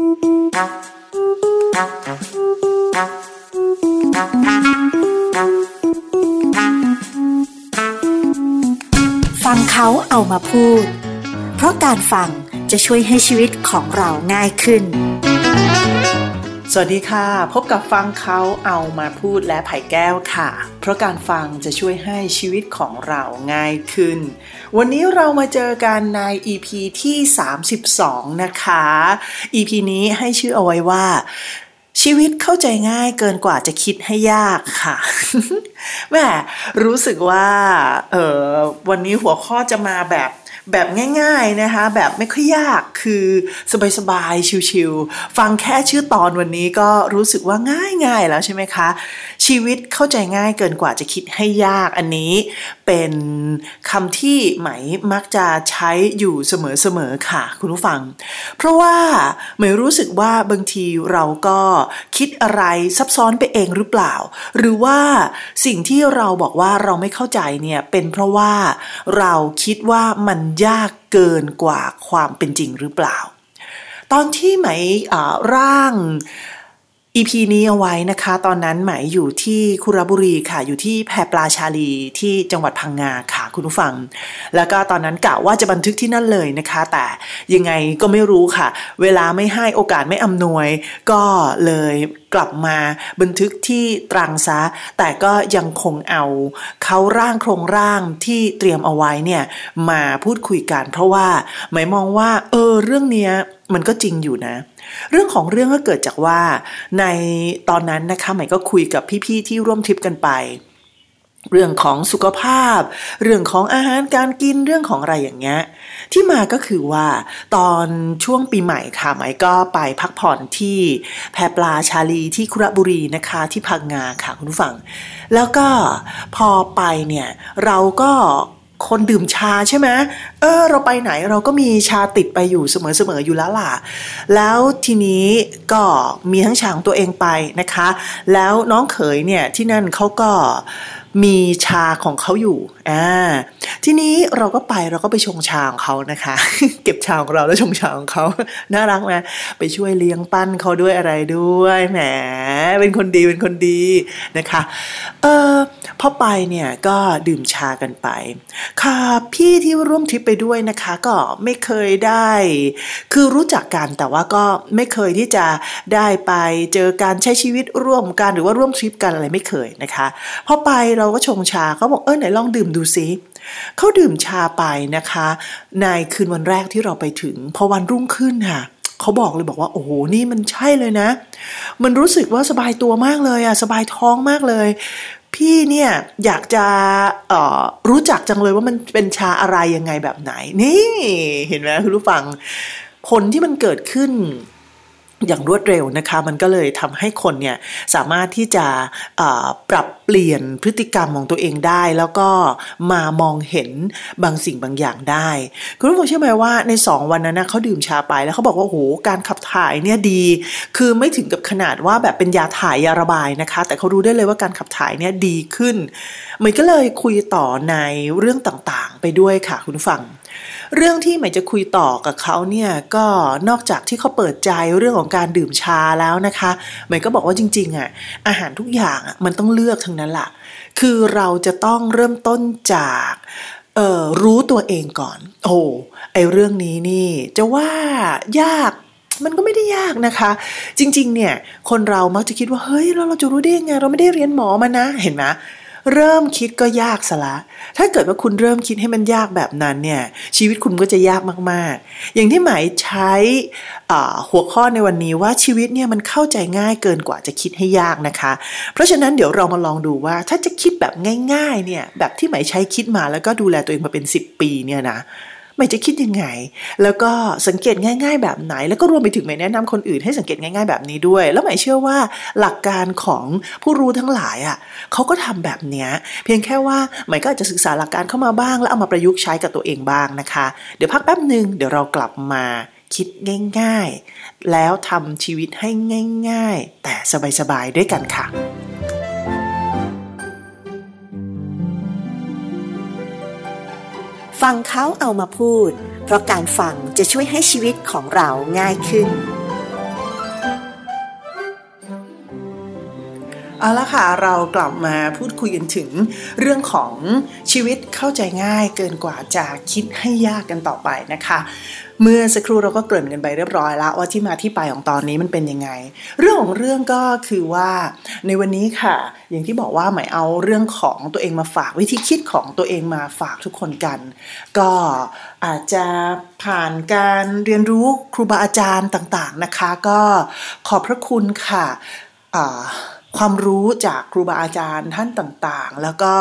ฟังเขาเอามาพูด เพราะการฟังจะช่วยให้ชีวิตของเราง่ายขึ้น สวัสดีค่ะ พบกับฟังเขาเอามาพูดและไผ่แก้วค่ะ เพราะการฟังจะช่วยให้ชีวิตของเราง่ายขึ้น วันนี้เรามาเจอกันใน EP ที่ 32 นะคะ EP นี้ให้ชื่อเอาไว้ว่า ชีวิตเข้าใจง่ายเกินกว่าจะคิดให้ยากค่ะแม่รู้สึกว่าเออวันนี้หัวข้อจะมาแบบ แบบง่ายๆนะคะ แบบไม่ค่อยยากคือสบายๆชิวๆฟังแค่ชื่อตอนวันนี้ก็รู้สึกว่าง่ายๆแล้วใช่ไหมคะ ชีวิตเข้าใจง่ายเกินกว่าจะคิดให้ยากอันนี้ เป็นคำที่ไหมมักจะใช้อยู่เสมอๆค่ะ คุณผู้ฟัง เพราะว่าไหมรู้สึกว่าบางทีเราก็คิดอะไรซับซ้อนไปเองหรือเปล่า หรือว่าสิ่งที่เราบอกว่าเราไม่เข้าใจเนี่ยเป็นเพราะว่าเราคิดว่ามันยากเกินกว่าความเป็นจริงหรือเปล่า ตอนที่ไหมร่าง EP นี้เอาไว้นะคะ ตอนนั้นหมอยู่ที่คุระบุรีค่ะ อยู่ที่แพรปลาชาลีที่จังหวัดพังงาค่ะ คุณผู้ฟัง แล้วก็ตอนนั้นกะว่าจะบันทึกที่นั่นเลยนะคะ แต่ยังไงก็ไม่รู้ค่ะ เวลาไม่ให้โอกาสไม่อำนวย ก็เลยกลับมาบันทึกที่ตรังซะ แต่ก็ยังคงเอาเขาร่างโครงร่างที่เตรียมเอาไว้เนี่ยมาพูดคุยกัน เพราะว่าหมายมองว่า เออ เรื่องเนี้ยมันก็จริงอยู่นะ เรื่องของเรื่องก็เกิดจากว่าในตอนนั้นนะคะหม่ก็คุยกับพี่ๆที่ร่วมทริปกันไป เรื่องของสุขภาพ เรื่องของอาหารการกินเรื่องของอะไรอย่างเงี้ยที่มาก็คือว่าตอนช่วงปีใหม่ค่ะไมก็ไปพักผ่อนที่แพปลาชาลีที่คุระบุรีนะคะที่พังงาค่ะคุณผู้ฟัง แล้วก็พอไปเนี่ยเราก็คนดื่มชาใช่ไหมเออ เราไปไหนเราก็มีชาติดไปอยู่เสมอๆอยู่แล้วล่ะ แล้วทีนี้ก็มีทั้งชางตัวเองไปนะคะ แล้วน้องเขยเนี่ยที่นั่นเขาก็ มีชาของเขาอยู่อ่าทีนี้เราก็ไปเราก็ไปชงชาของเขานะคะ เก็บชาของเราแล้วชงชาของเขา น่ารักไหมไปช่วยเลี้ยงปั้นเขาด้วยอะไรด้วยแหมเป็นคนดีเป็นคนดีนะคะเออพอไปเนี่ยก็ดื่มชากันไป ค่ะพี่ที่ร่วมทริปไปด้วยนะคะ ก็ไม่เคยได้ คือรู้จักกันแต่ว่าก็ไม่เคยที่จะได้ไปเจอการใช้ชีวิตร่วมกันหรือว่าร่วมทริปกันอะไรไม่เคยนะคะพอไปเราก็ชงชาเขาบอกเออไหนลองดื่มดูซิเขาดื่มชาไปนะคะ ในคืนวันแรกที่เราไปถึง พอวันรุ่งขึ้นค่ะเขาบอกเลยบอกว่า โอ้โหนี่มันใช่เลยนะ มันรู้สึกว่าสบายตัวมากเลยอะสบายท้องมากเลย พี่เนี่ยอยากจะออรู้จักจังเลยว่ามันเป็นชาอะไรยังไงแบบไหน นี่ เห็นไหมคุณผู้ฟังผลที่มันเกิดขึ้น อย่างรวดเร็วนะคะ มันก็เลยทำให้คนเนี่ยสามารถที่จะปรับเปลี่ยนพฤติกรรมของตัวเองได้ แล้วก็มามองเห็นบางสิ่งบางอย่างได้ คุณผู้ชมเชื่อไหมว่าใน 2 วันนั้นนะเขาดื่มชาไปแล้วเขาบอกว่าโอ้โหการขับถ่ายเนี่ยดี คือไม่ถึงกับขนาดว่าแบบเป็นยาถ่ายยาระบายนะคะ แต่เขารู้ได้เลยว่าการขับถ่ายเนี่ยดีขึ้นมันก็เลยคุยต่อในเรื่องต่างๆ ไปด้วยค่ะคุณฟัง เรื่องที่ใหม่จะคุยต่อกับเขาเนี่ยก็นอกจากที่เขาเปิดใจเรื่องของการดื่มชาแล้วนะคะใหม่ก็บอกว่าจริงๆอะอาหารทุกอย่างอะมันต้องเลือกทั้งนั้นแหละคือเราจะต้องเริ่มต้นจากเออรู้ตัวเองก่อน โอ้ไอเรื่องนี้นี่ จะว่ายากมันก็ไม่ได้ยากนะคะ จริง ๆ เนี่ย คนเรามักจะคิดว่าเฮ้ยเราเราจะรู้ได้ยังไง เราไม่ได้เรียนหมอมานะ เห็นไหม เริ่มคิดก็ยากสละ ถ้าเกิดว่าคุณเริ่มคิดให้มันยากแบบนั้นเนี่ยชีวิตคุณก็จะยากมากๆ อย่างที่หมายใช้หัวข้อในวันนี้ว่าชีวิตเนี่ยมันเข้าใจง่ายเกินกว่าจะคิดให้ยากนะคะ เพราะฉะนั้นเดี๋ยวเรามาลองดูว่าถ้าจะคิดแบบง่ายๆเนี่ยแบบที่หมายใช้คิดมาแล้วก็ดูแลตัวเองมาเป็น 10 ปีเนี่ยนะ ไม่จะคิดยังไง แล้วก็สังเกตง่าย ๆ แบบไหน แล้วก็รวมไปถึงหมายแนะนำคนอื่นให้สังเกตง่าย ๆ แบบนี้ด้วย แล้วหมายเชื่อว่าหลักการของผู้รู้ทั้งหลายอะเขาก็ทำแบบเนี้ยเพียงแค่ว่าหมายก็อาจจะศึกษาหลักการเข้ามาบ้าง แล้วเอามาประยุกต์ใช้กับตัวเองบ้างนะคะ เดี๋ยวพักแป๊บหนึ่งเดี๋ยวเรากลับมาคิดง่าย ๆ แล้วทำชีวิตให้ง่าย ๆ แต่สบาย ๆ ด้วยกันค่ะ ฟังเขาเอามาพูด เพราะการฟังจะช่วยให้ชีวิตของเราง่ายขึ้น เอาละค่ะเรากลับมาพูดคุยกันถึงเรื่องของชีวิตเข้าใจง่ายเกินกว่าจะคิดให้ยากกันต่อไปนะคะ เมื่อสักครู่เราก็เกริ่นกันไปเรียบร้อยแล้วว่าที่มาที่ไปของตอนนี้มันเป็นยังไง เรื่องของเรื่องก็คือว่าในวันนี้ค่ะ อย่างที่บอกว่าหมายเอาเรื่องของตัวเองมาฝากวิธีคิดของตัวเองมาฝากทุกคนกัน ก็อาจจะผ่านการเรียนรู้ครูบาอาจารย์ต่างๆนะคะ ก็ขอบพระคุณค่ะ ความรู้จากครูบาอาจารย์ท่านต่างๆ แล้วก็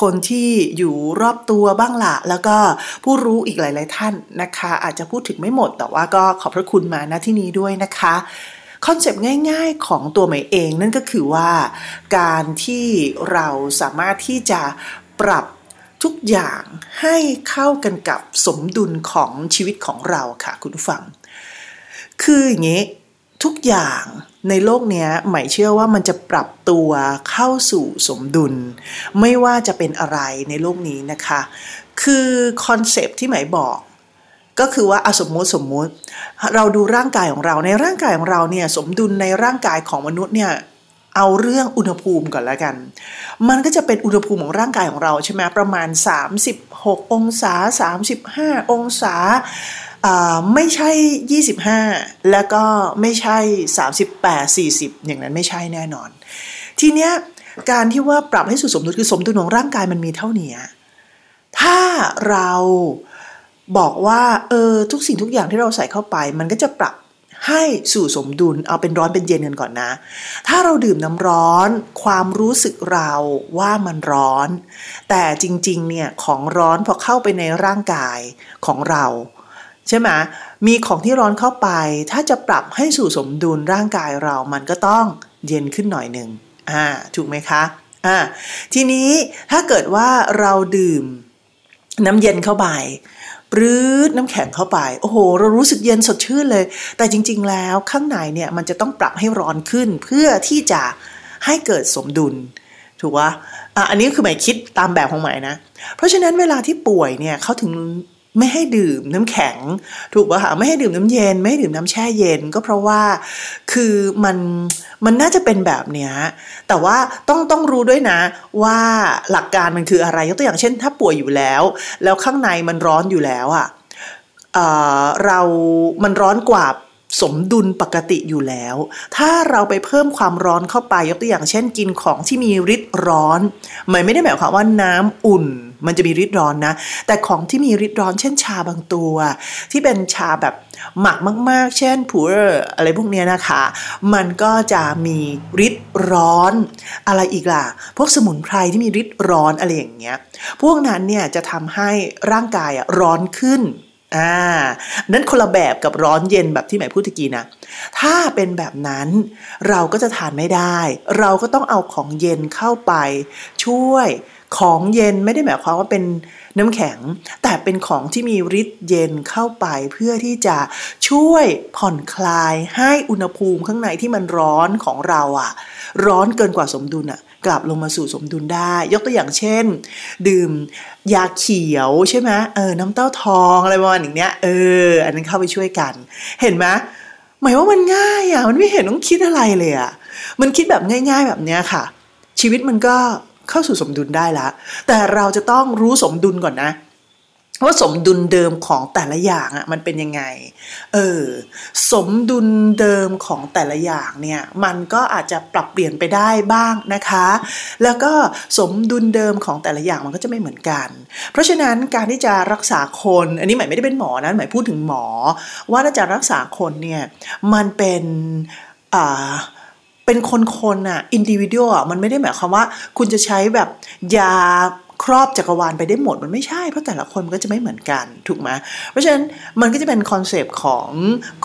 คนที่อยู่รอบตัวบ้างละแล้วก็ผู้รู้อีกหลาย ๆ ท่านนะคะ อาจจะพูดถึงไม่หมดแต่ว่าก็ขอบพระคุณมาณที่นี้ด้วยนะคะคอนเซปต์ง่ายๆของตัวใหม่เองนั่นก็คือว่าการที่เราสามารถที่จะปรับทุกอย่างให้เข้ากันกับสมดุลของชีวิตของเราค่ะคุณผู้ฟัง คืออย่างนี้ ทุกอย่างในโลกนี้หมายเชื่อว่ามันจะปรับตัวเข้าสู่สมดุล ไม่ว่าจะเป็นอะไรในโลกนี้นะคะ คือคอนเซปที่หมายบอกก็คือว่าอสมมุติสมมุติ เราดูร่างกายของเราในร่างกายของเราเนี่ยสมดุลในร่างกายของมนุษย์เนี่ยเอาเรื่องอุณหภูมิก่อนแล้วกัน มันก็จะเป็นอุณหภูมิของร่างกายของเราใช่ไหมประมาณ 36 องศา 35 องศา ไม่ใช่ 25 แล้วก็ไม่ใช่ 38 40 อย่างนั้นไม่ใช่แน่นอน ทีเนี้ยการที่ว่าปรับให้สู่สมดุลคือสมดุลของร่างกายมันมีเท่านี้ถ้าเราบอกว่าเออทุกสิ่งทุกอย่างที่เราใส่เข้าไป มันก็จะปรับให้สู่สมดุลเอาเป็นร้อนเป็นเย็นกันก่อนนะ ถ้าเราดื่มน้ำร้อน ความรู้สึกเราว่ามันร้อน แต่จริงๆเนี่ยของร้อนพอเข้าไปในร่างกายของเรา ใช่ไหมมีของที่ร้อนเข้าไป ถ้าจะปรับให้สู่สมดุลร่างกายเรามันก็ต้องเย็นขึ้นหน่อยหนึ่งอ่าถูกไหมคะอ่าทีนี้ถ้าเกิดว่าเราดื่มน้ำเย็นเข้าไปปรื้ดน้ำแข็งเข้าไป โอ้โห เรารู้สึกเย็นสดชื่นเลย แต่จริง ๆ แล้วข้างในเนี่ยมันจะต้องปรับให้ร้อนขึ้น เพื่อที่จะให้เกิดสมดุล ถูกว่าอะอันนี้คือหมายคิดตามแบบของหมายนะ เพราะฉะนั้นเวลาที่ป่วยเนี่ยเขาถึง ไม่ให้ดื่มน้ำแข็ง ถูกป่ะคะไม่ให้ดื่มน้ำเย็น ไม่ให้ดื่มน้ำแช่เย็น ก็เพราะว่าคือมันมันน่าจะเป็นแบบเนี้ยแต่ว่าต้องต้องรู้ด้วยนะ ว่าหลักการมันคืออะไรยกตัวอย่างเช่น ถ้าป่วยอยู่แล้ว แล้วข้างในมันร้อนอยู่แล้วอะ่ะเรามันร้อนกว่า สมดุลปกติอยู่แล้ว ถ้าเราไปเพิ่มความร้อนเข้าไปยกตัวอย่างเช่นกินของที่มีฤทธิ์ร้อน มันไม่ได้หมายความว่าน้ำอุ่น มันจะมีฤทธิ์ร้อนนะ แต่ของที่มีฤทธิ์ร้อน เช่นชาบางตัว ที่เป็นชาแบบหมักมาก ๆ เช่นผูอะไรพวกนี้นะคะ มันก็จะมีฤทธิ์ร้อน อะไรอีกล่ะ พวกสมุนไพรที่มีฤทธิ์ร้อนอะไรอย่างเงี้ย พวกนั้นเนี่ยจะทำให้ร่างกายร้อนขึ้น อ่านั้นคนละแบบกับร้อนเย็นแบบที่หมายพูดตะกี้นะ ถ้าเป็นแบบนั้นเราก็จะทานไม่ได้ เราก็ต้องเอาของเย็นเข้าไป ช่วยของเย็นไม่ได้หมายความว่าเป็นน้ำแข็ง แต่เป็นของที่มีฤทธิ์เย็นเข้าไปเพื่อที่จะช่วยผ่อนคลายให้อุณหภูมิข้างในที่มันร้อนของเราอะร้อนเกินกว่าสมดุลอะ กลับลงมาสู่สมดุลได้ ยกตัวอย่างเช่น ดื่มยาเขียวใช่ไหมเออน้ำเต้าทองอะไรประมาณอย่างเนี้ยเออ อันนั้นเข้าไปช่วยกัน เห็นไหมหมายว่ามันง่ายอะมันไม่เห็นต้องคิดอะไรเลยอะมันคิดแบบง่าย ๆ แบบเนี้ยค่ะ ชีวิตมันก็เข้าสู่สมดุลได้ละแต่เราจะต้องรู้สมดุลก่อนนะ ว่าสมดุลเดิมของแต่ละอย่างอะมันเป็นยังไง เออ สมดุลเดิมของแต่ละอย่างเนี่ย มันก็อาจจะปรับเปลี่ยนไปได้บ้างนะคะ แล้วก็สมดุลเดิมของแต่ละอย่างมันก็จะไม่เหมือนกัน เพราะฉะนั้นการที่จะรักษาคน อันนี้หมายไม่ได้เป็นหมอนะหมายพูดถึงหมอ ว่าถ้าจะรักษาคนเนี่ย มันเป็นอ่าเป็นคนๆอะ individual อะมันไม่ได้หมายความว่า คุณจะใช้แบบยา ครอบจักรวาลไปได้หมดมันไม่ใช่ เพราะแต่ละคนมันก็จะไม่เหมือนกันถูกไหมเพราะฉะนั้นมันก็จะเป็น concept ของ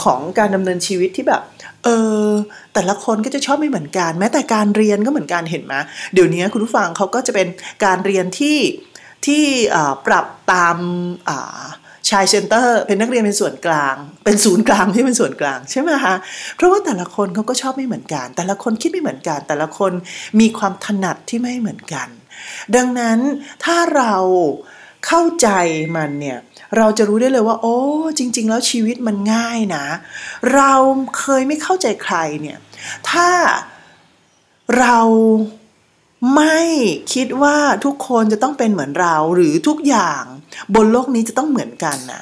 ของการดำเนินชีวิตที่แบบเออแต่ละคนก็จะชอบไม่เหมือนกัน แม้แต่การเรียนก็เหมือนกันเห็นไหมเดี๋ยวนี้คุณผู้ฟังเขาก็จะเป็นการเรียนที่ที่ปรับตาม child center เป็นนักเรียนเป็นส่วนกลาง เป็นศูนย์กลางที่เป็นส่วนกลางใช่ไหมคะเพราะว่าแต่ละคนเขาก็ชอบไม่เหมือนกัน แต่ละคนคิดไม่เหมือนกัน แต่ละคนมีความถนัดที่ไม่เหมือนกัน ดังนั้นถ้าเราเข้าใจมันเนี่ยเราจะรู้ได้เลยว่า โอ้จริง ๆ แล้วชีวิตมันง่ายนะ เราเคยไม่เข้าใจใครเนี่ย ถ้าเราไม่คิดว่าทุกคนจะต้องเป็นเหมือนเรา หรือทุกอย่างบนโลกนี้จะต้องเหมือนกันนะ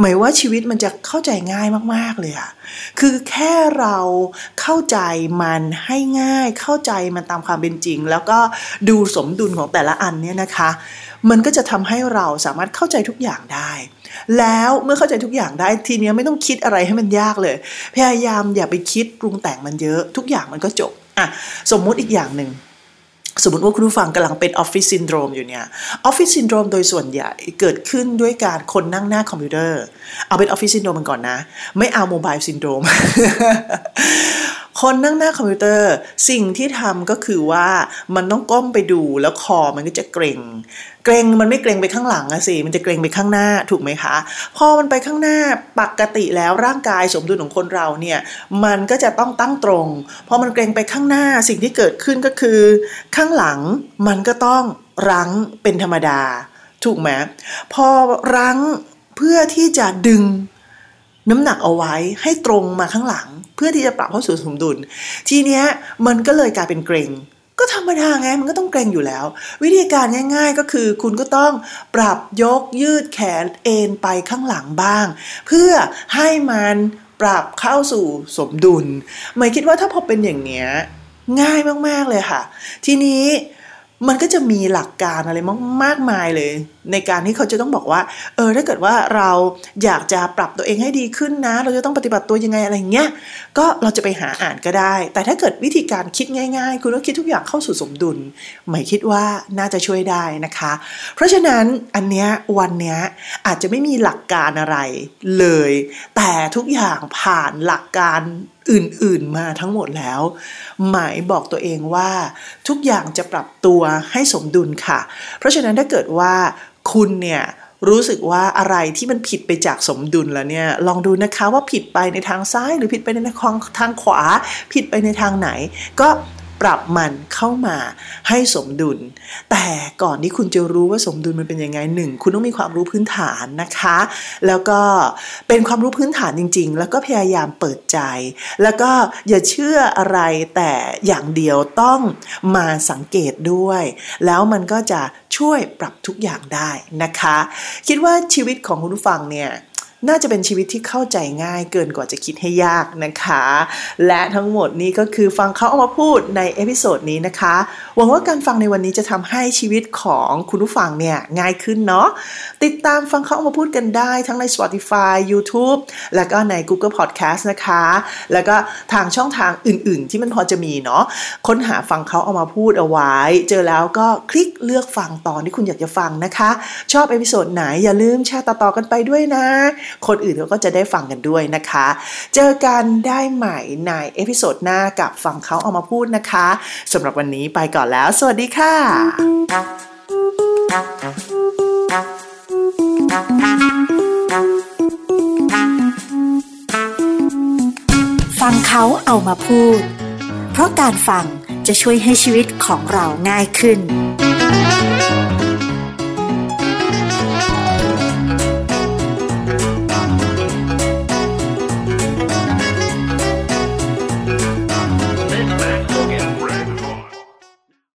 หมายว่าชีวิตมันจะเข้าใจง่ายมาก ๆ เลยอะคือแค่เราเข้าใจมันให้ง่าย เข้าใจมันตามความเป็นจริง แล้วก็ดูสมดุลของแต่ละอันเนี่ยนะคะ มันก็จะทำให้เราสามารถเข้าใจทุกอย่างได้ แล้วเมื่อเข้าใจทุกอย่างได้ทีนี้ไม่ต้องคิดอะไรให้มันยากเลย พยายามอย่าไปคิดปรุงแต่งมันเยอะ ทุกอย่างมันก็จบอะสมมุติอีกอย่างหนึ่ง สมมติว่าคุณผู้ฟังกำลังเป็นออฟฟิศซินโดรมอยู่เนี่ยoffice syndrome โดยส่วนใหญ่เกิดขึ้นด้วยการคนนั่งหน้าคอมพิวเตอร์ เอาเป็น office syndrome มันก่อนนะ ไม่เอา mobile syndrome คนนั่งหน้าคอมพิวเตอร์สิ่งที่ทำก็คือว่ามันต้องก้มไปดูแล้วคอมันก็จะเกร็งเกร็งมันไม่เกร็งไปข้างหลังอะสิมันจะเกร็งไปข้างหน้าถูกไหมคะพอมันไปข้างหน้าปกติแล้วร่างกายสมดุลของคนเราเนี่ยมันก็จะต้องตั้งตรงพอมันเกร็งไปข้างหน้าสิ่งที่เกิดขึ้นก็คือ ข้างหลังมันก็ต้องรั้งเป็นธรรมดา ถูกไหมพอรั้งเพื่อที่จะดึงน้ำหนักเอาไว้ให้ตรงมาข้างหลัง เพื่อที่จะปรับเข้าสู่สมดุล ทีเนี้ยมันก็เลยกลายเป็นเกรงก็ธรรมดาไงมันก็ต้องเกรงอยู่แล้ว วิธีการง่าย ๆก็คือคุณก็ต้องปรับยกยืดแขนเอ็นไปข้างหลังบ้าง เพื่อให้มันปรับเข้าสู่สมดุลไม่คิดว่าถ้าพอเป็นอย่างเนี้ยง่ายมากๆเลยค่ะ ทีนี้ มันก็จะมีหลักการอะไรมากมายเลย ในการที่เขาจะต้องบอกว่า เออถ้าเกิดว่าเราอยากจะปรับตัวเองให้ดีขึ้นนะ เราจะต้องปฏิบัติตัวยังไงอะไรเงี้ยก็เราจะไปหาอ่านก็ได้ แต่ถ้าเกิดวิธีการคิดง่าย ๆ คุณต้องคิดทุกอย่างเข้าสู่สมดุลหมายคิดว่าน่าจะช่วยได้นะคะ เพราะฉะนั้นอันเนี้ยวันเนี้ยอาจจะไม่มีหลักการอะไรเลย แต่ทุกอย่างผ่านหลักการ อื่นๆมาทั้งหมดแล้ว หมายบอกตัวเองว่าทุกอย่างจะปรับตัวให้สมดุลค่ะ เพราะฉะนั้นถ้าเกิดว่าคุณเนี่ยรู้สึกว่าอะไรที่มันผิดไปจากสมดุลแล้วเนี่ย ลองดูนะคะว่าผิดไปในทางซ้ายหรือผิดไปในทางทางขวา ผิดไปในทางไหน ก็ ปรับมันเข้ามาให้สมดุล แต่ก่อนที่คุณจะรู้ว่าสมดุลมันเป็นยังไงหนึ่งคุณต้องมีความรู้พื้นฐานนะคะ แล้วก็เป็นความรู้พื้นฐานจริง ๆ แล้วก็พยายามเปิดใจ แล้วก็อย่าเชื่ออะไรแต่อย่างเดียวต้องมาสังเกตด้วย แล้วมันก็จะช่วยปรับทุกอย่างได้นะคะ คิดว่าชีวิตของคุณผู้ฟังเนี่ย น่าจะเป็นชีวิตที่เข้าใจง่ายเกินกว่าจะคิดให้ยากนะคะ และทั้งหมดนี้ก็คือฟังเขาเอามาพูดใน episode นี้นะคะ หวังว่าการฟังในวันนี้จะทำให้ชีวิตของคุณผู้ฟังเนี่ยง่ายขึ้นเนาะ ติดตามฟังเขาเอามาพูดกันได้ทั้งใน Spotify YouTube แล้วก็ใน Google Podcast นะคะ แล้วก็ทางช่องทางอื่น ๆ ที่มันพอจะมีเนาะ ค้นหาฟังเขาเอามาพูดเอาไว้ เจอแล้วก็คลิกเลือกฟังตอนที่คุณอยากจะฟังนะคะ ชอบ episode ไหนอย่าลืมแชร์ต่อๆกันไปด้วยนะคนอื่นเขาก็จะได้ฟังกันด้วยนะคะ เจอกันได้ใหม่ใน episode หน้ากับฟังเขาเอามาพูดนะคะสำหรับวันนี้ไปก่อนแล้ว สวัสดีค่ะ ฟังเขาเอามาพูด เพราะการฟังจะช่วยให้ชีวิตของเราง่ายขึ้น